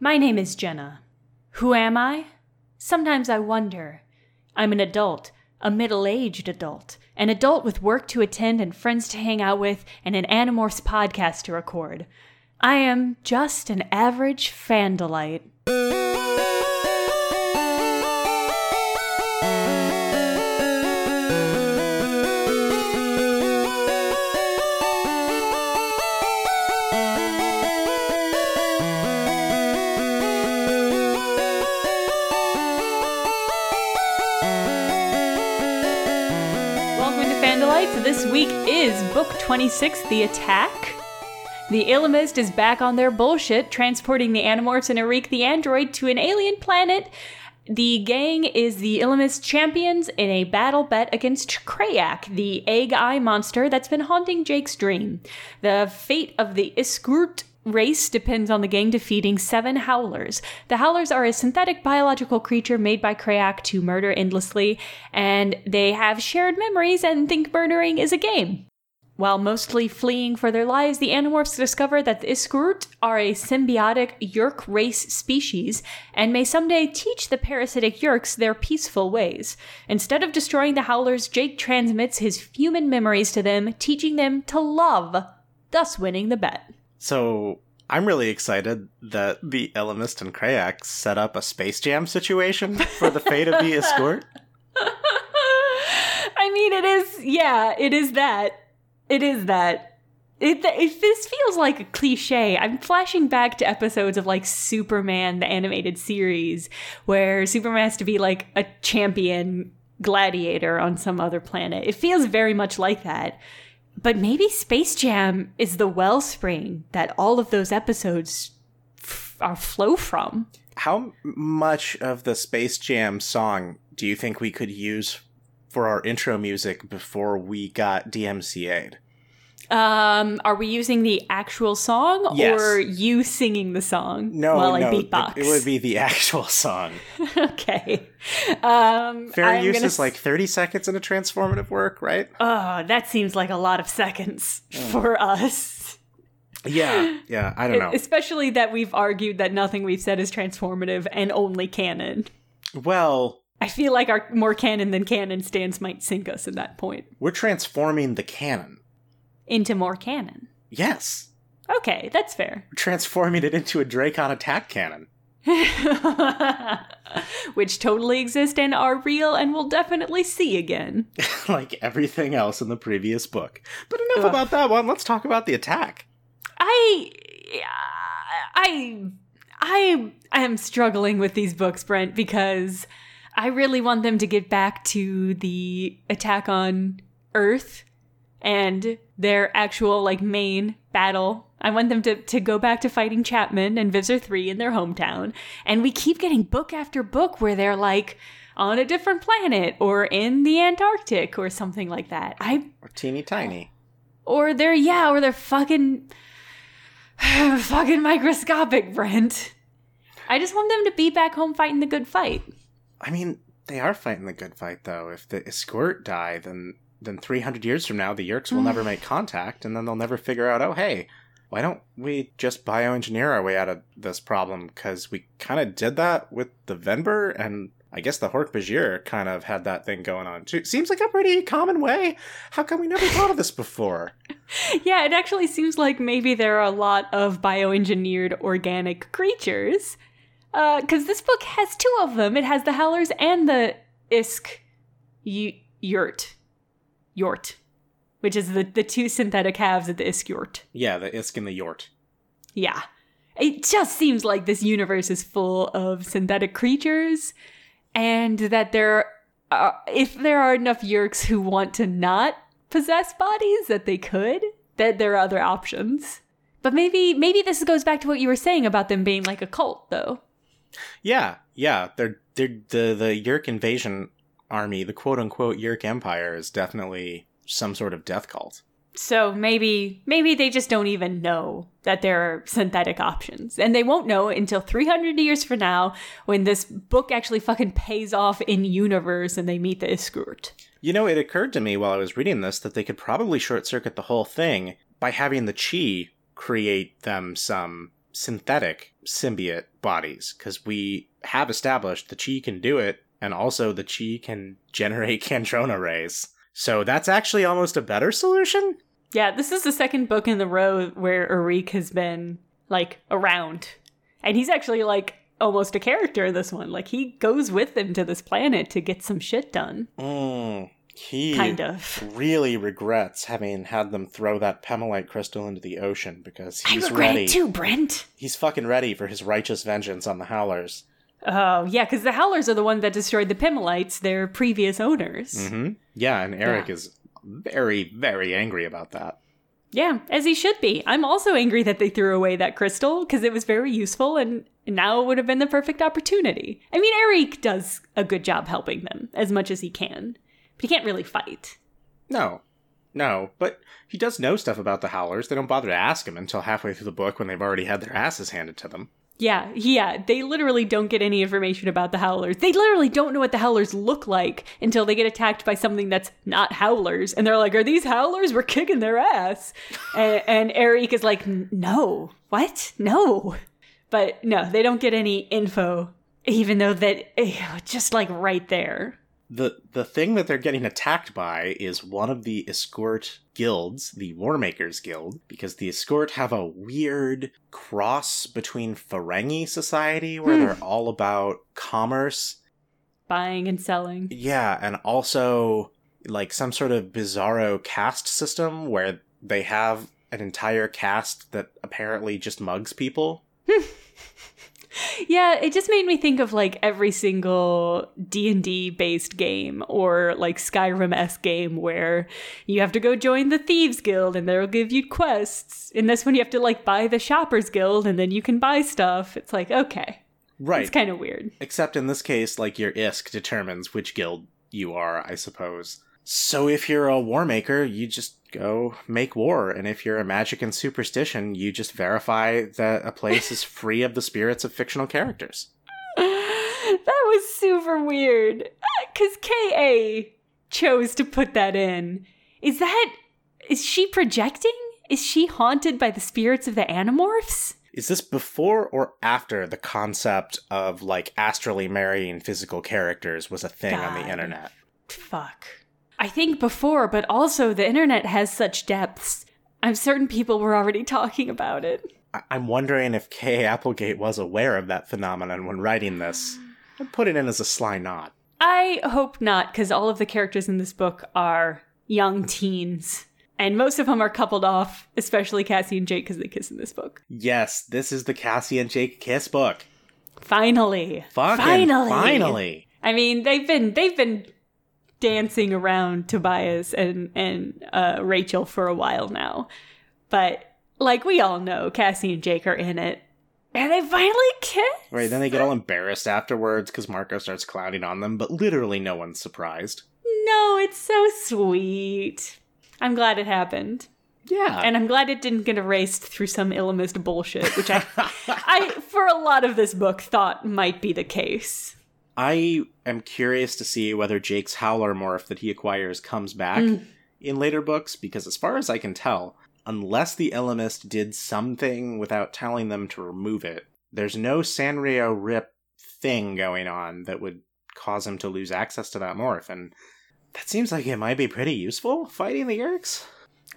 My name is Jenna. Who am I? Sometimes I wonder. I'm an adult, a middle aged adult, an adult with work to attend and friends to hang out with, and an Animorphs podcast to record. I am just an average Fandalite. Welcome is Book 26, The Attack. The Ellimist is back on their bullshit, transporting the Animorphs and Erek the android to an alien planet. The gang is the Illimist champions in a battle bet against Crayak, the egg eye monster that's been haunting Jake's dream. The fate of the Iskoort race depends on the gang defeating seven Howlers. The Howlers are a synthetic biological creature made by Crayak to murder endlessly, and they have shared memories and think murdering is a game. While mostly fleeing for their lives, the Animorphs discover that the Iskoort are a symbiotic Yeerk race species and may someday teach the parasitic Yeerks their peaceful ways. Instead of destroying the Howlers, Jake transmits his human memories to them, teaching them to love, thus winning the bet. So I'm really excited that the Ellimist and Crayak set up a Space Jam situation for the fate of the Iskoort. I mean, it is, yeah, it is that. It is that. It, it, this feels like a cliche. I'm flashing back to episodes of like Superman, the animated series, where Superman has to be like a champion gladiator on some other planet. It feels very much like that. But maybe Space Jam is the wellspring that all of those episodes f- are flow from. How much of the Space Jam song do you think we could use for our intro music before we got DMCA'd? Um, are we using the actual song Yes. or you singing the song No, while I beatbox? It, it would be the actual song. okay. Um, Fair I'm use gonna is like 30 seconds in a transformative work, right? Oh, that seems like a lot of seconds Mm. for us. Yeah, yeah, I don't know. Especially that we've argued that nothing we've said is transformative and only canon. Well, I feel like our more canon than canon stance might sink us at that point we're transforming the canon. into more canon. Yes. Okay, that's fair. We're transforming it into a Dracon attack cannon. Which totally exist and are real and we'll definitely see again. like everything else in the previous book. But enough Ugh. about that one. Let's talk about the attack. I I I I am struggling with these books, Brent, because I really want them to get back to the attack on Earth and their actual like main battle. I want them to, to go back to fighting Chapman and Visser 3 in their hometown. And we keep getting book after book where they're like on a different planet or in the Antarctic or something like that. I Or teeny tiny. or they're yeah, or they're fucking fucking microscopic, Brent. I just want them to be back home fighting the good fight. I mean, they are fighting the good fight though. If the Iskoort die, then then 300 years from now the Yeerks will never make contact and then they'll never figure out, "Oh, hey, why don't we just bioengineer our way out of this problem cuz we kind of did that with the Venber and I guess the Hork Bajir kind of had that thing going on too. Seems like a pretty common way. How come we never thought of this before? Yeah, it actually seems like maybe there are a lot of bioengineered organic creatures. Uh, because this book has two of them. It has the Howlers and the Isk y- Yoort. Yoort. Which is the, the two synthetic halves of the Isk Yoort. Yeah, the Isk and the Yoort. Yeah. It just seems like this universe is full of synthetic creatures, and that there are, if there are enough Yeerks who want to not possess bodies, that they could, that there are other options. But maybe maybe this goes back to what you were saying about them being like a cult, though. Yeah, yeah. They're they're the the Yeerk invasion army, the quote unquote Yeerk Empire, is definitely some sort of death cult. So maybe maybe they just don't even know that there are synthetic options. And they won't know until 300 years from now when this book actually fucking pays off in universe and they meet the Iskoort. You know, it occurred to me while I was reading this that they could probably short circuit the whole thing by having the Chee create them some synthetic symbiote bodies because we have established the Chee can do it, and also the Chee can generate Kandrona rays. So that's actually almost a better solution. Yeah, this is the second book in the row where Erek has been like around. And he's actually like almost a character in this one. Like he goes with them to this planet to get some shit done. Mm, he Kind of. really regrets having had them throw that Pemalite crystal into the ocean because I he's regret ready. it too, Brent. He's fucking ready for his righteous vengeance on the Howlers. Oh, yeah, because the Howlers are the one that destroyed the Pemalites, their previous owners. hmm Yeah, and Erek Yeah. is very, very angry about that. Yeah, as he should be. I'm also angry that they threw away that crystal because it was very useful and now it would have been the perfect opportunity. I mean, Erek does a good job helping them as much as he can, but he can't really fight. No, no, but he does know stuff about the Howlers. They don't bother to ask him until halfway through the book when they've already had their asses handed to them. Yeah, yeah, they literally don't get any information about the Howlers. They literally don't know what the Howlers look like until they get attacked by something that's not Howlers. And they're like, Are these Howlers? We're kicking their ass. and, and Erek is like, No, what? No. But no, they don't get any info, even though that, eh, just like right there. The the thing that they're getting attacked by is one of the Iskoort guilds, the Warmakers Guild, because the Iskoort have a weird cross between Ferengi society where Hmm. they're all about commerce Buying and selling. Yeah, and also like some sort of bizarro caste system where they have an entire caste that apparently just mugs people. Yeah, it just made me think of like every single D&D based game or like Skyrim-esque game where you have to go join the Thieves Guild and they'll give you quests. In this one you have to like buy the Shoppers Guild and then you can buy stuff. It's like, okay. Right. It's kind of weird. Except in this case, like your ISK determines which guild you are, I suppose. So if you're a war maker, you just go make war. And if you're a magic and superstition, you just verify that a place is free of the spirits of fictional characters. that was super weird. Uh, Cuz KA chose to put that in. Is that is she projecting? Is she haunted by the spirits of the Animorphs? Is this before or after the concept of like astrally marrying physical characters was a thing on the internet? Fuck. I think before, but also the internet has such depths. I'm certain people were already talking about it. I- I'm wondering if Kay Applegate was aware of that phenomenon when writing this. I'd put it in as a sly nod. I hope not, because all of the characters in this book are young teens. And most of them are coupled off, especially Cassie and Jake, because they kiss in this book. Yes, this is the Cassie and Jake Kiss book. Finally. Fucking finally. finally. I mean, they've been they've been dancing around Tobias and and uh, Rachel for a while now, but like we all know, Cassie and Jake are in it, and they finally kiss. Right, then they get all embarrassed afterwards because Marco starts clowning on them, but literally no one's surprised. No, it's so sweet. I'm glad it happened, Yeah. and I'm glad it didn't get erased through some Ellimist bullshit, which I, I for a lot of this book thought might be the case. I am curious to see whether Jake's Howler morph that he acquires comes back Mm. in later books, because as far as I can tell, unless the Ellimist did something without telling them to remove it, there's no Sario Rip thing going on that would cause him to lose access to that morph, and that seems like it might be pretty useful fighting the Yeerks.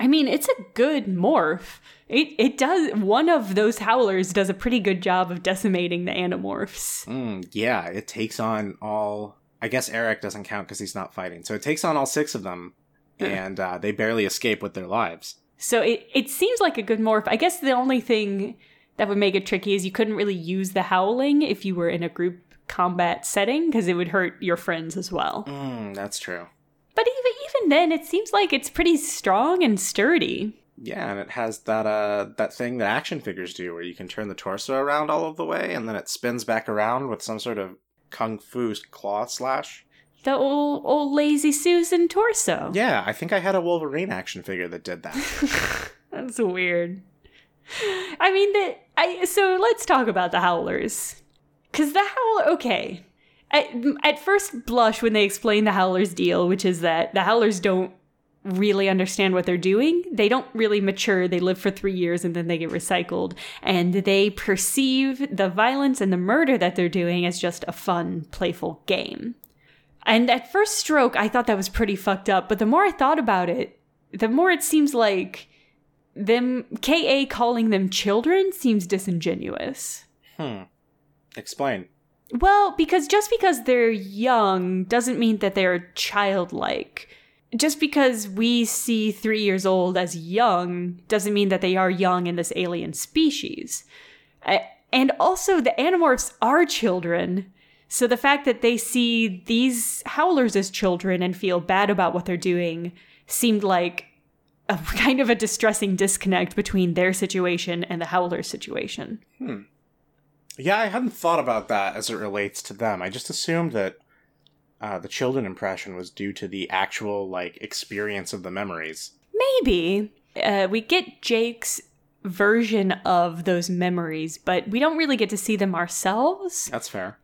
I mean, it's a good morph. It it does one of those howlers does a pretty good job of decimating the animorphs. Mm, yeah, it takes on all. I guess Erek doesn't count because he's not fighting, so it takes on all six of them, and uh, they barely escape with their lives. So it it seems like a good morph. I guess the only thing that would make it tricky is you couldn't really use the howling if you were in a group combat setting because it would hurt your friends as well. Mm, that's true. But even even then, it seems like it's pretty strong and sturdy. Yeah, and it has that uh that thing that action figures do where you can turn the torso around all of the way and then it spins back around with some sort of kung fu claw slash. The old old lazy Susan torso. Yeah, I think I had a Wolverine action figure that did that. That's weird. I mean, that I so let's talk about the howlers, because the howler. Okay, at, at first blush, when they explain the howlers deal, which is that the howlers don't really understand what they're doing. They don't really mature. They live for three years and then they get recycled. And they perceive the violence and the murder that they're doing as just a fun, playful game. And at first stroke, I thought that was pretty fucked up. But the more I thought about it, the more it seems like them KA calling them children seems disingenuous. Hmm. Explain. Well, because just because they're young doesn't mean that they're childlike. Just because we see three years old as young doesn't mean that they are young in this alien species. And also, the Animorphs are children. So the fact that they see these howlers as children and feel bad about what they're doing seemed like a kind of a distressing disconnect between their situation and the howler situation. Hmm. Yeah, I hadn't thought about that as it relates to them. I just assumed that uh, the children impression was due to the actual like experience of the memories. Maybe uh, we get Jake's version of those memories, but we don't really get to see them ourselves. That's fair.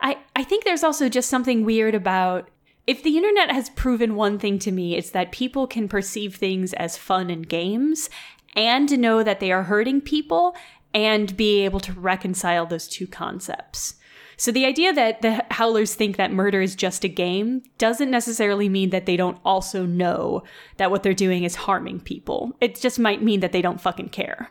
I I think there's also just something weird about if the internet has proven one thing to me, it's that people can perceive things as fun and games and know that they are hurting people and be able to reconcile those two concepts. So the idea that the Howlers think that murder is just a game doesn't necessarily mean that they don't also know that what they're doing is harming people. It just might mean that they don't fucking care.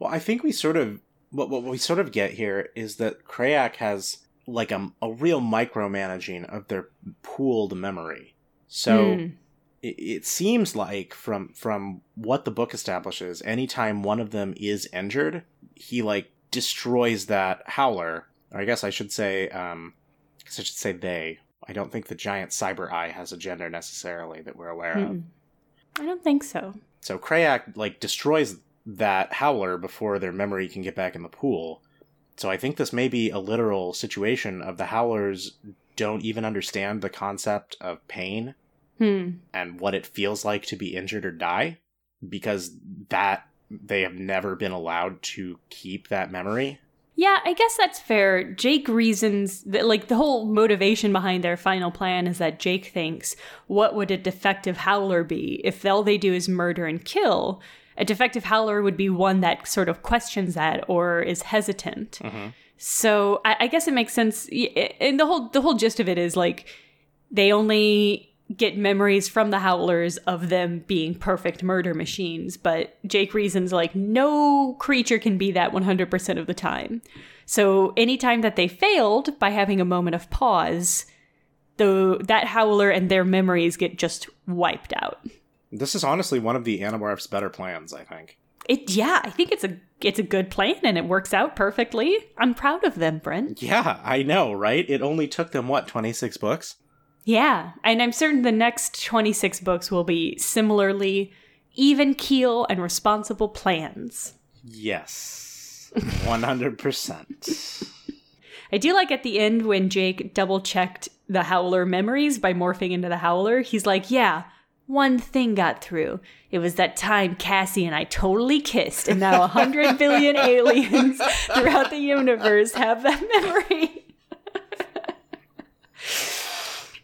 Well, I think we sort of what what we sort of get here is that Crayak has like a, a real micromanaging of their pooled memory. So mm. It, seems like from from what the book establishes, anytime one of them is injured, he like destroys that howler. Or I guess I should say, um, I I should say they. I don't think the giant cyber eye has a gender necessarily that we're aware mm. of. I don't think so. So Crayak like destroys that howler before their memory can get back in the pool. So I think this may be a literal situation of the Howlers don't even understand the concept of pain hmm. and what it feels like to be injured or die because that they have never been allowed to keep that memory. Yeah, I guess that's fair. Jake reasons that, like, the whole motivation behind their final plan is that Jake thinks, what would a defective howler be if all they do is murder and kill? a defective howler would be one that sort of questions that or is hesitant. Mm-hmm. So I, I, guess it makes sense. And the whole the whole gist of it is like they only get memories from the howlers of them being perfect murder machines, but Jake reasons like no creature can be that 100% of the time. So anytime that they failed by having a moment of pause, though that howler and their memories get just wiped out. This is honestly one of the Animorphs' better plans, I think. It yeah, I think it's a it's a good plan and it works out perfectly. I'm proud of them, Brent. Yeah, I know, right? It only took them what, 26 books? Yeah, and I'm certain the next 26 books will be similarly even keel and responsible plans. Yes. 100%. I do like at the end when Jake double checked the Howler memories by morphing into the Howler. He's like, yeah, one thing got through. It was that time Cassie and I totally kissed, and now hundred billion aliens throughout the universe have that memory.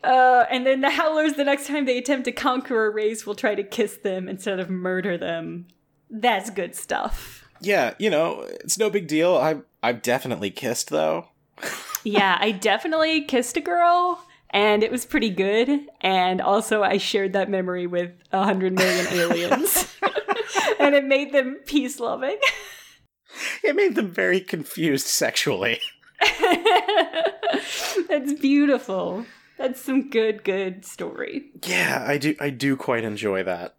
uh, and then the Howlers, the next time they attempt to conquer a race, will try to kiss them instead of murder them. That's good stuff. Yeah, you know, it's no big deal. I've I've definitely kissed though. yeah, I definitely kissed a girl and it was pretty good. And also, I shared that memory with a hundred million aliens, and it made them peace loving. It made them very confused sexually. That's beautiful. That's some good, good story. Yeah, I do. I do quite enjoy that.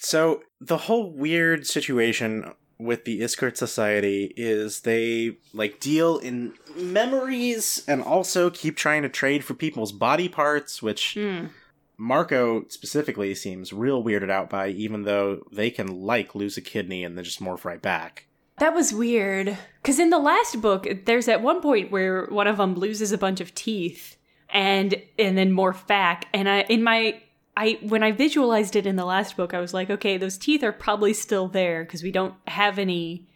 So the whole weird situation with the Iskoort Society is they like deal in memories and also keep trying to trade for people's body parts, which mm. Marco specifically seems real weirded out by, even though they can like lose a kidney and then just morph right back. That was weird. Because in the last book, there's at one point where one of them loses a bunch of teeth and and then morph back. And I in my I when I visualized it in the last book, I was like, okay, those teeth are probably still there because we don't have any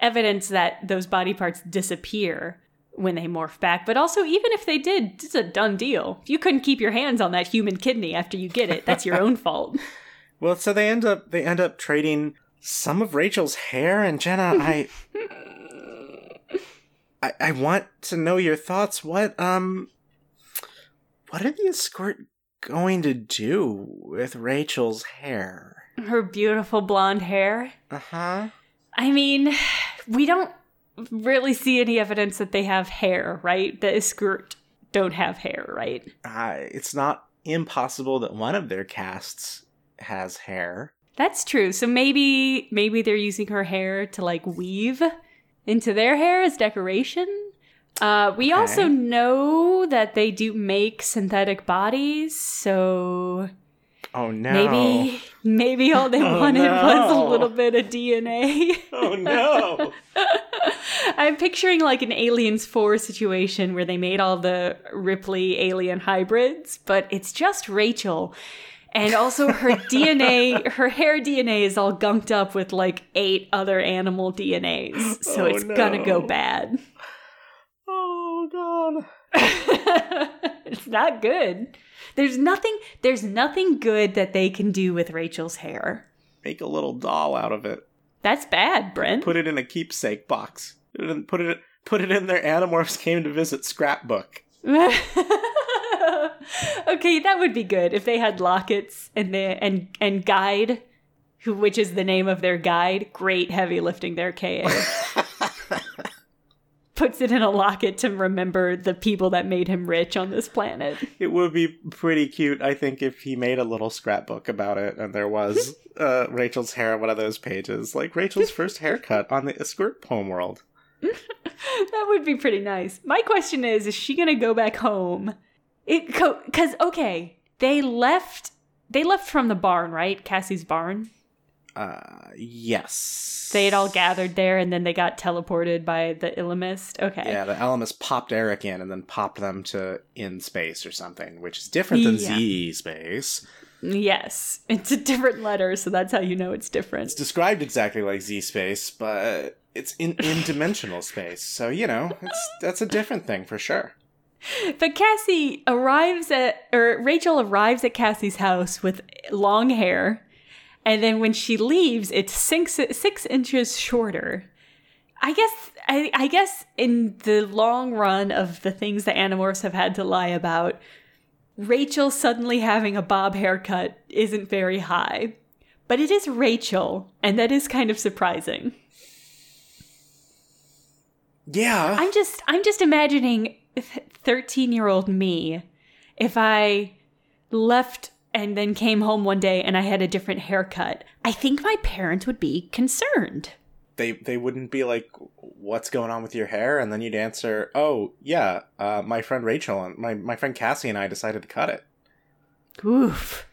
evidence that those body parts disappear. when they morph back. But also, even if they did, it's a done deal. If you couldn't keep your hands on that human kidney after you get it, that's your own fault. Well, so they end up they end up trading some of Rachel's hair and Jenna, I I, I want to know your thoughts. What um what are the Iskoort going to do with Rachel's hair? Her beautiful blonde hair. Uh-huh. I mean, we don't really see any evidence that they have hair, right? The Iskoort don't have hair, right? Uh, it's not impossible that one of their casts has hair. That's true. So maybe maybe they're using her hair to like weave into their hair as decoration. Uh, we Okay. also know that they do make synthetic bodies, so Oh no. maybe maybe all they Oh, wanted was a little bit of DNA. Oh no. I'm picturing like an Aliens 4 situation where they made all the Ripley alien hybrids, but it's just Rachel. And also her DNA, her hair DNA is all gunked up with like eight other animal DNAs. So Oh, it's gonna go bad. Oh god. it's not good. There's nothing there's nothing good that they can do with Rachel's hair. Make a little doll out of it. That's bad, Brent. Put it in a keepsake box. Put it in, put it put it in their Animorphs came to visit scrapbook. okay, that would be good if they had lockets and they and and guide, who which is the name of their guide. Great heavy lifting their KA. Puts it in a locket to remember the people that made him rich on this planet. It would be pretty cute, I think, if he made a little scrapbook about it and there was uh, Rachel's hair on one of those pages, like Rachel's first haircut on the Iskoort poem world. That would be pretty nice. My question is: Is she gonna go back home? It because okay, they left. They left from the barn, right? Cassie's barn. Uh, yes. They had all gathered there, and then they got teleported by the Ellimist. Okay. Yeah, the Ellimist popped Erek in and then popped them to in space or something, which is different than Yeah. Z space. Yes, it's a different letter, so that's how you know it's different. It's described exactly like Z space, but it's in in dimensional space. So you know, it's that's a different thing for sure. But Cassie arrives at, or Rachel arrives at Cassie's house with long hair, and then when she leaves, it's six six inches shorter. I guess I, I guess in the long run of the things that Animorphs have had to lie about, Rachel suddenly having a bob haircut isn't very high. But it is Rachel, and that is kind of surprising. Yeah. I'm just I'm just imagining 13-year-old me if I left and then came home one day and I had a different haircut. I think my parents would be concerned. they they wouldn't be like what's going on with your hair and then you'd answer oh yeah uh, my friend rachel and my, my friend cassie and i decided to cut it Oof.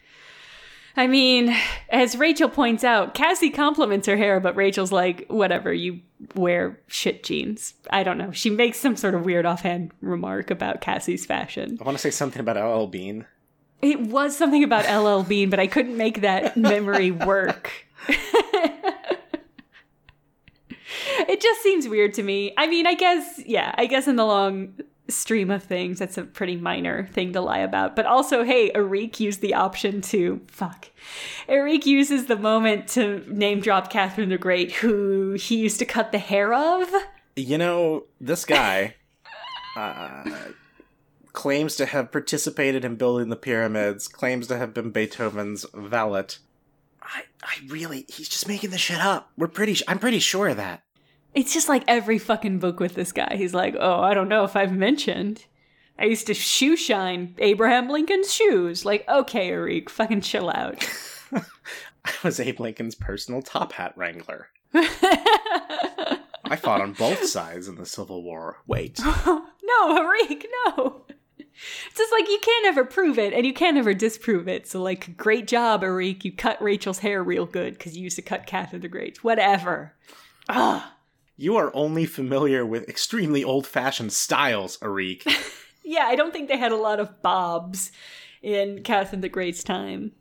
I mean, as Rachel points out, Cassie compliments her hair, but Rachel's like, whatever, you wear shit jeans. I don't know. She makes some sort of weird offhand remark about Cassie's fashion. i want to say something about ll bean It was something about LL Bean, but I couldn't make that memory work. it just seems weird to me. I mean, I guess, yeah, I guess in the long stream of things, that's a pretty minor thing to lie about. But also, hey, Erek used the option to, fuck. Erek uses the moment to name drop Catherine the Great, who he used to cut the hair of. you know this guy uh, claims to have participated in building the pyramids claims to have been beethoven's valet i i really he's just making this shit up we're pretty sh- i'm pretty sure of that It's just like every fucking book with this guy. He's like, oh, I don't know if I've mentioned. I used to shoe shine Abraham Lincoln's shoes. Like, okay, Erek, fucking chill out. i was abe lincoln's personal top hat wrangler i fought on both sides in the civil war wait no, Erek, no. It's just like you can't ever prove it and you can't ever disprove it. So, like, great job, Erek. You cut Rachel's hair real good because you used to cut Catherine the Great. Whatever. Ugh. You are only familiar with extremely old fashioned styles, Erek. Yeah, I don't think they had a lot of bobs in Catherine the Great's time.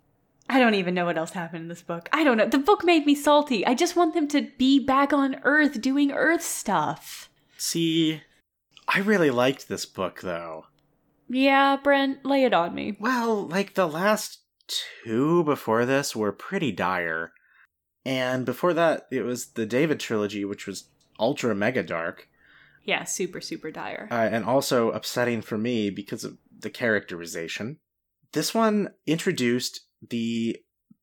I don't even know what else happened in this book. I don't know. The book made me salty. I just want them to be back on Earth doing Earth stuff. See, I really liked this book, though. Yeah, Brent, lay it on me. Well, like the last two before this were pretty dire. And before that, it was the David trilogy, which was ultra mega dark. Yeah, super, super dire. Uh, and also upsetting for me because of the characterization. This one introduced the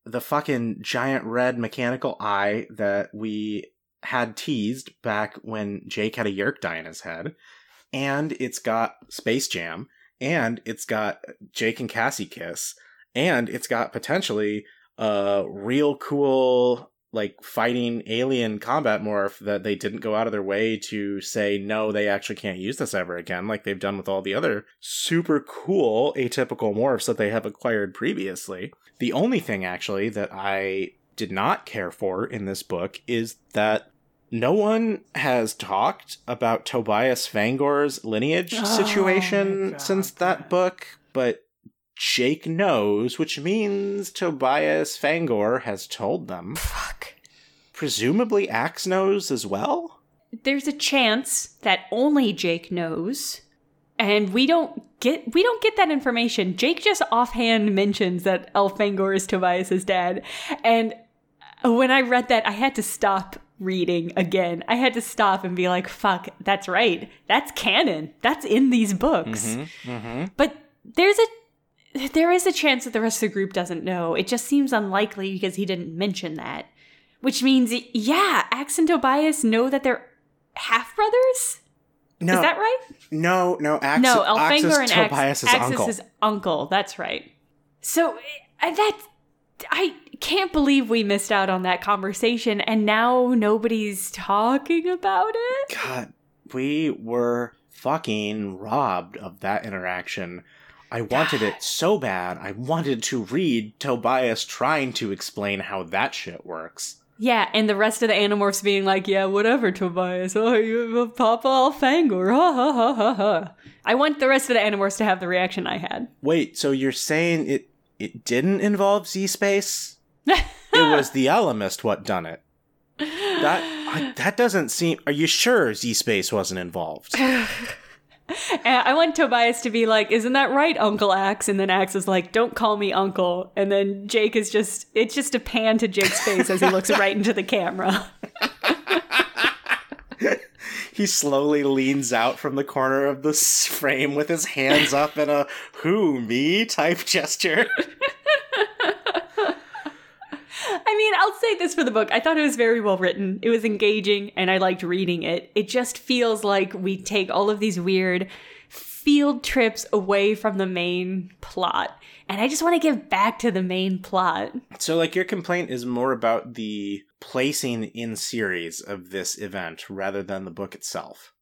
the fucking giant red mechanical eye that we had teased back when Jake had a Yeerk die in his head. And it's got Space Jam, and it's got Jake and Cassie kiss, and it's got potentially a real cool like fighting alien combat morph that they didn't go out of their way to say no they actually can't use this ever again like they've done with all the other super cool atypical morphs that they have acquired previously. The only thing actually that i did not care for in this book is that no one has talked about Tobias Fangor's lineage Oh situation God, since that Brett. book, but Jake knows, which means Tobias Fangor has told them. Fuck. Presumably Ax knows as well? There's a chance that only Jake knows. And we don't get we don't get that information. Jake just offhand mentions that Elfangor is Tobias's dad. And when I read that, I had to stop reading again. I had to stop and be like, fuck, that's right. That's canon. That's in these books. Mm-hmm. But there's a there is a chance that the rest of the group doesn't know. It just seems unlikely because he didn't mention that. Which means, yeah, Ax and Tobias know that they're half brothers. No, Is that right? no, no. Ax, no, Elfangor and Ax, Tobias's Ax uncle. uncle. That's right. So uh, that I can't believe we missed out on that conversation, and now nobody's talking about it. God, we were fucking robbed of that interaction. I wanted it so bad. I wanted to read Tobias trying to explain how that shit works. Yeah, and the rest of the Animorphs being like, yeah, whatever, Tobias. Oh, you have a Papa Elfangor. Ha ha ha ha ha. I want the rest of the Animorphs to have the reaction I had. Wait, so you're saying it it didn't involve Z space? It was the Ellimist what done it. That I, that doesn't seem. Are you sure Z space wasn't involved? And I want Tobias to be like, isn't that right, Uncle Ax? And then Ax is like, don't call me Uncle. And then Jake is just, it's just a pan to Jake's face as he looks right into the camera. he slowly leans out from the corner of the frame with his hands up in a "who me" type gesture. I mean, I'll say this for the book. I thought it was very well written. It was engaging and I liked reading it. It just feels like we take all of these weird field trips away from the main plot. And I just want to give back to the main plot. So, like, your complaint is more about the placing in series of this event rather than the book itself.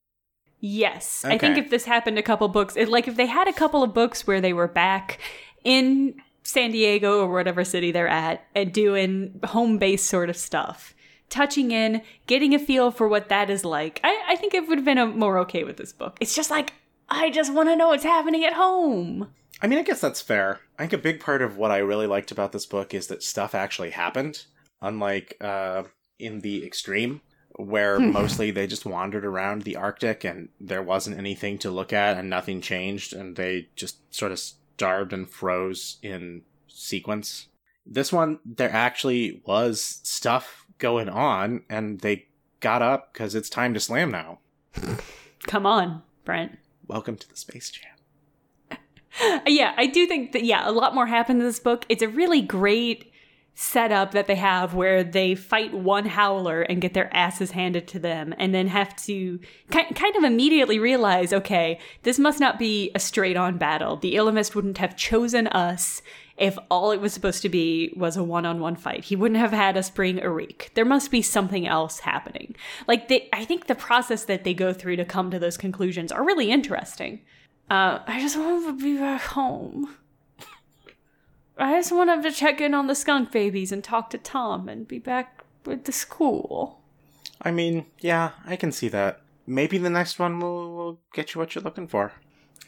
Yes. I think if this happened a couple books, it, like if they had a couple of books where they were back in San Diego or whatever city they're at and doing home base sort of stuff, touching in, getting a feel for what that is like, I, I think it would have been a, more okay with this book. It's just like, I just want to know what's happening at home. I mean, I guess that's fair. I think a big part of what I really liked about this book is that stuff actually happened, unlike uh, in the extreme, where mostly they just wandered around the Arctic and there wasn't anything to look at and nothing changed, and they just sort of starved and froze in sequence. This one, there actually was stuff going on, and they got up because it's time to slam now. Come on, Brent. Welcome to the Space Jam. yeah, I do think that yeah, a lot more happened in this book. It's a really great setup that they have where they fight one howler and get their asses handed to them and then have to ki- kind of immediately realize, okay, this must not be a straight on battle. The Ellimist wouldn't have chosen us if all it was supposed to be was a one-on-one fight. He wouldn't have had us bring Erek. There must be something else happening. Like they I think the process that they go through to come to those conclusions are really interesting. Uh, I just want to be back home. I just want to check in on the skunk babies and talk to Tom and be back with the school. I mean, yeah, I can see that. Maybe the next one will, will get you what you're looking for.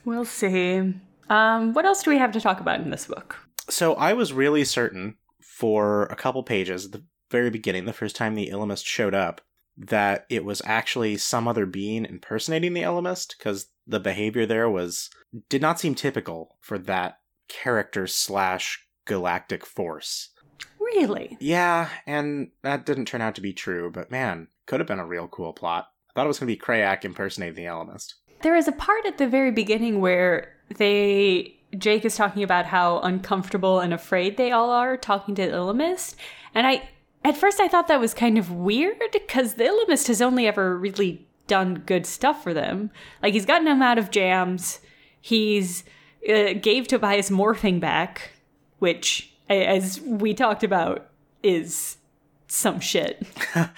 We'll see. Um, what else do we have to talk about in this book? So I was really certain for a couple pages at the very beginning, the first time the Ellimist showed up, that it was actually some other being impersonating the Ellimist because the behavior there was did not seem typical for that character slash galactic force. Really? Yeah, and that didn't turn out to be true, but man, could have been a real cool plot. I thought it was going to be Crayak impersonating the Ellimist. There is a part at the very beginning where they Jake is talking about how uncomfortable and afraid they all are talking to Ellimist, and I at first I thought that was kind of weird because the Ellimist has only ever really done good stuff for them. Like he's gotten them out of jams. He's uh, gave Tobias morphing back, which, as we talked about, is some shit.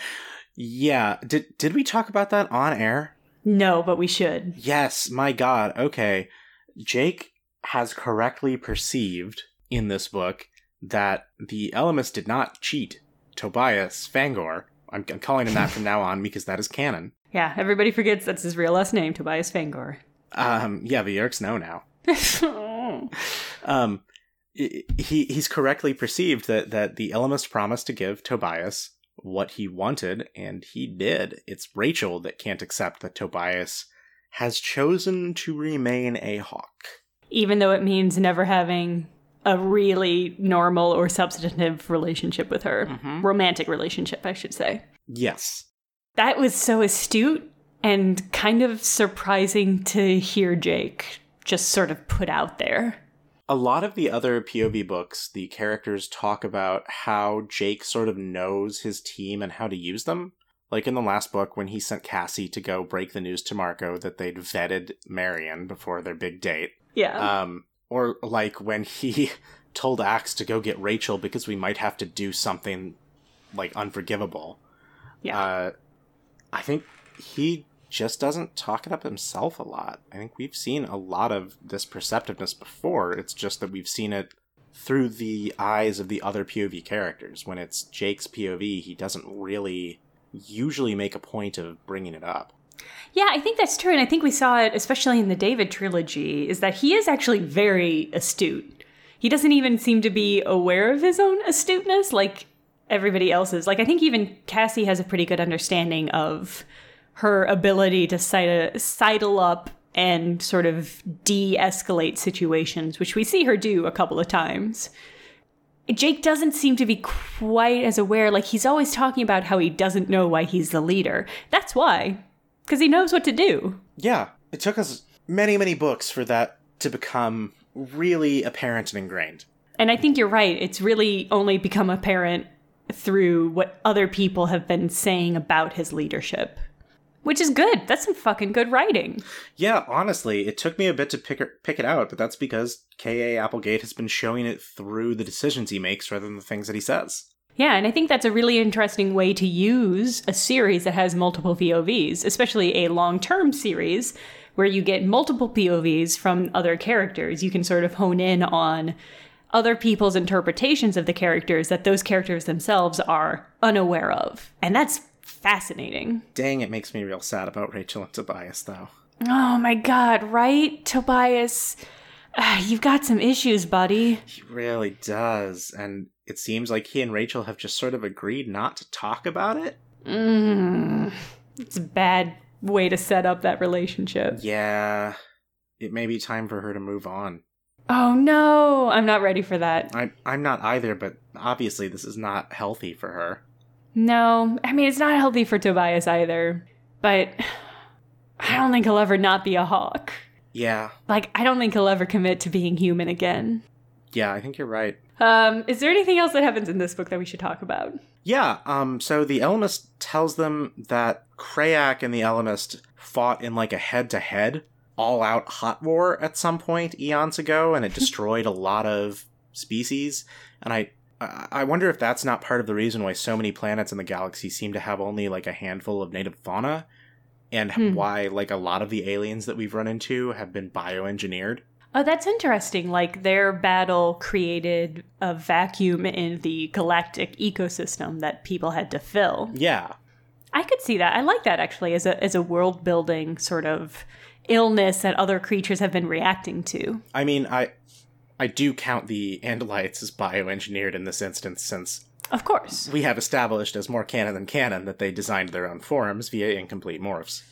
yeah, did did we talk about that on air? No, but we should. Yes, my god. Okay. Jake has correctly perceived in this book that the Ellimist did not cheat Tobias Fangor. I'm, I'm calling him that from now on because that is canon. Yeah, everybody forgets that's his real last name, Tobias Fangor. Um, yeah, the Yeerks know now. um, he he's correctly perceived that that the Ellimist promised to give Tobias what he wanted, and he did. It's Rachel that can't accept that Tobias has chosen to remain a hawk, even though it means never having a really normal or substantive relationship with her, mm-hmm. romantic relationship, I should say. Yes, that was so astute and kind of surprising to hear Jake just sort of put out there. A lot of the other POV books, the characters talk about how Jake sort of knows his team and how to use them. Like in the last book, when he sent Cassie to go break the news to Marco that they'd vetted Marion before their big date. Yeah. Um, or like when he told Ax to go get Rachel because we might have to do something like unforgivable. Yeah. Uh, I think he just doesn't talk it up himself a lot. I think we've seen a lot of this perceptiveness before. It's just that we've seen it through the eyes of the other POV characters. When it's Jake's POV, he doesn't really usually make a point of bringing it up. Yeah, I think that's true. And I think we saw it, especially in the David trilogy, is that he is actually very astute. He doesn't even seem to be aware of his own astuteness like everybody else's. Like, I think even Cassie has a pretty good understanding of her ability to sidle up and sort of de escalate situations, which we see her do a couple of times. Jake doesn't seem to be quite as aware. Like, he's always talking about how he doesn't know why he's the leader. That's why, because he knows what to do. Yeah, it took us many, many books for that to become really apparent and ingrained. And I think you're right. It's really only become apparent through what other people have been saying about his leadership which is good. That's some fucking good writing. Yeah, honestly, it took me a bit to pick it, pick it out, but that's because K.A. Applegate has been showing it through the decisions he makes rather than the things that he says. Yeah, and I think that's a really interesting way to use a series that has multiple POVs, especially a long term series where you get multiple POVs from other characters. You can sort of hone in on other people's interpretations of the characters that those characters themselves are unaware of. And that's fascinating. Dang, it makes me real sad about Rachel and Tobias, though. Oh my god, right? Tobias, uh, you've got some issues, buddy. He really does. And it seems like he and Rachel have just sort of agreed not to talk about it. Mm, it's a bad way to set up that relationship. Yeah. It may be time for her to move on. Oh no, I'm not ready for that. I'm I'm not either, but obviously this is not healthy for her. No, I mean, it's not healthy for Tobias either, but I don't think he'll ever not be a hawk. Yeah. Like, I don't think he'll ever commit to being human again. Yeah, I think you're right. Um, is there anything else that happens in this book that we should talk about? Yeah, um, so the Ellimist tells them that Crayak and the Ellimist fought in like a head to head, all out hot war at some point eons ago, and it destroyed a lot of species. And I I wonder if that's not part of the reason why so many planets in the galaxy seem to have only like a handful of native fauna, and hmm. why like a lot of the aliens that we've run into have been bioengineered. Oh, that's interesting. Like their battle created a vacuum in the galactic ecosystem that people had to fill. Yeah. I could see that. I like that actually as a as a world building sort of illness that other creatures have been reacting to. I mean, I I do count the Andalites as bioengineered in this instance, since Of course. We have established as more canon than canon that they designed their own forms via incomplete morphs.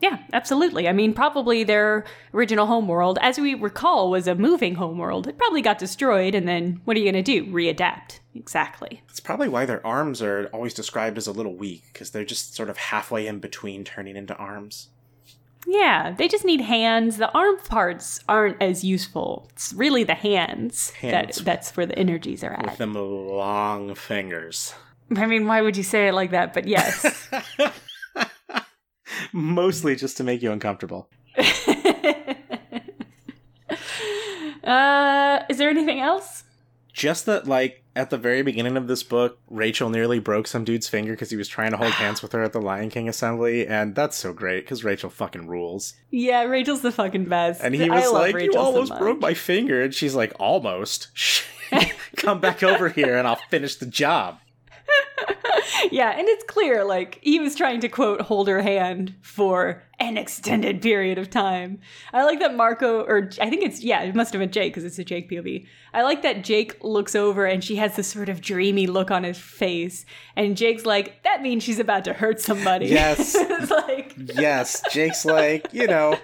Yeah, absolutely. I mean, probably their original homeworld, as we recall, was a moving homeworld. It probably got destroyed, and then what are you going to do? Readapt. Exactly. That's probably why their arms are always described as a little weak, because they're just sort of halfway in between turning into arms. Yeah, they just need hands. The arm parts aren't as useful. It's really the hands, Hands. that that's where the energies are at. With them long fingers. I mean, why would you say it like that? But yes. Mostly just to make you uncomfortable. uh, is there anything else? Just that, like, at the very beginning of this book, Rachel nearly broke some dude's finger because he was trying to hold hands with her at the Lion King assembly, and that's so great because Rachel fucking rules. Yeah, Rachel's the fucking best. And he was love like, You so almost much. broke my finger. And she's like, Almost. Come back over here and I'll finish the job. yeah, and it's clear, like, he was trying to quote, hold her hand for an extended period of time. I like that Marco, or I think it's, yeah, it must have been Jake because it's a Jake POV. I like that Jake looks over and she has this sort of dreamy look on his face. And Jake's like, that means she's about to hurt somebody. Yes. it's like, Yes, Jake's like, you know,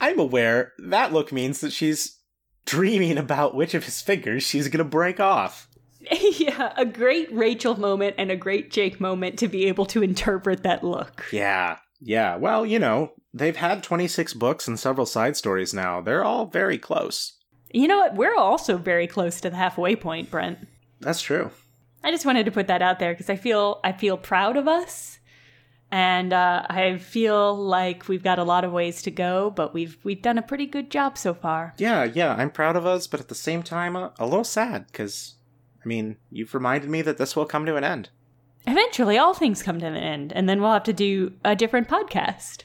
I'm aware that look means that she's dreaming about which of his fingers she's going to break off. yeah, a great Rachel moment and a great Jake moment to be able to interpret that look. Yeah. Yeah. Well, you know, they've had 26 books and several side stories now. They're all very close. You know what? We're also very close to the halfway point, Brent. That's true. I just wanted to put that out there because I feel I feel proud of us, and uh, I feel like we've got a lot of ways to go, but we've we've done a pretty good job so far. Yeah, yeah, I'm proud of us, but at the same time, uh, a little sad because, I mean, you've reminded me that this will come to an end. Eventually, all things come to an end, and then we'll have to do a different podcast.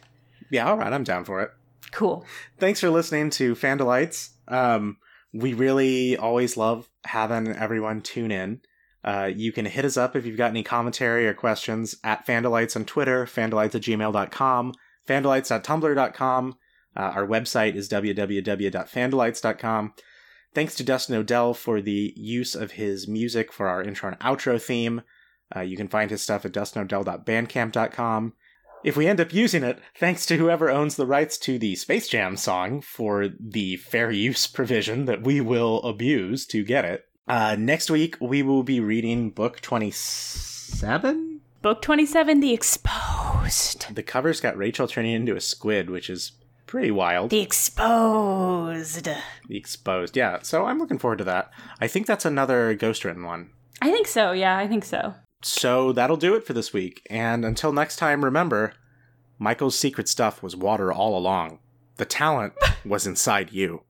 Yeah, all right, I'm down for it. Cool. Thanks for listening to Fandelites. Um, we really always love having everyone tune in. Uh, you can hit us up if you've got any commentary or questions at Fandelites on Twitter, fandelites at gmail.com, fandelites.tumblr.com. Uh, our website is www.fandelites.com. Thanks to Dustin Odell for the use of his music for our intro and outro theme. Uh, you can find his stuff at dustinodell.bandcamp.com. If we end up using it, thanks to whoever owns the rights to the Space Jam song for the fair use provision that we will abuse to get it. Uh, next week, we will be reading book 27? Book twenty-seven, The Exposed. The cover's got Rachel turning into a squid, which is pretty wild. The Exposed. The exposed. Yeah, so I'm looking forward to that. I think that's another ghost written one. I think so. Yeah, I think so. So that'll do it for this week. And until next time, remember Michael's secret stuff was water all along. The talent was inside you.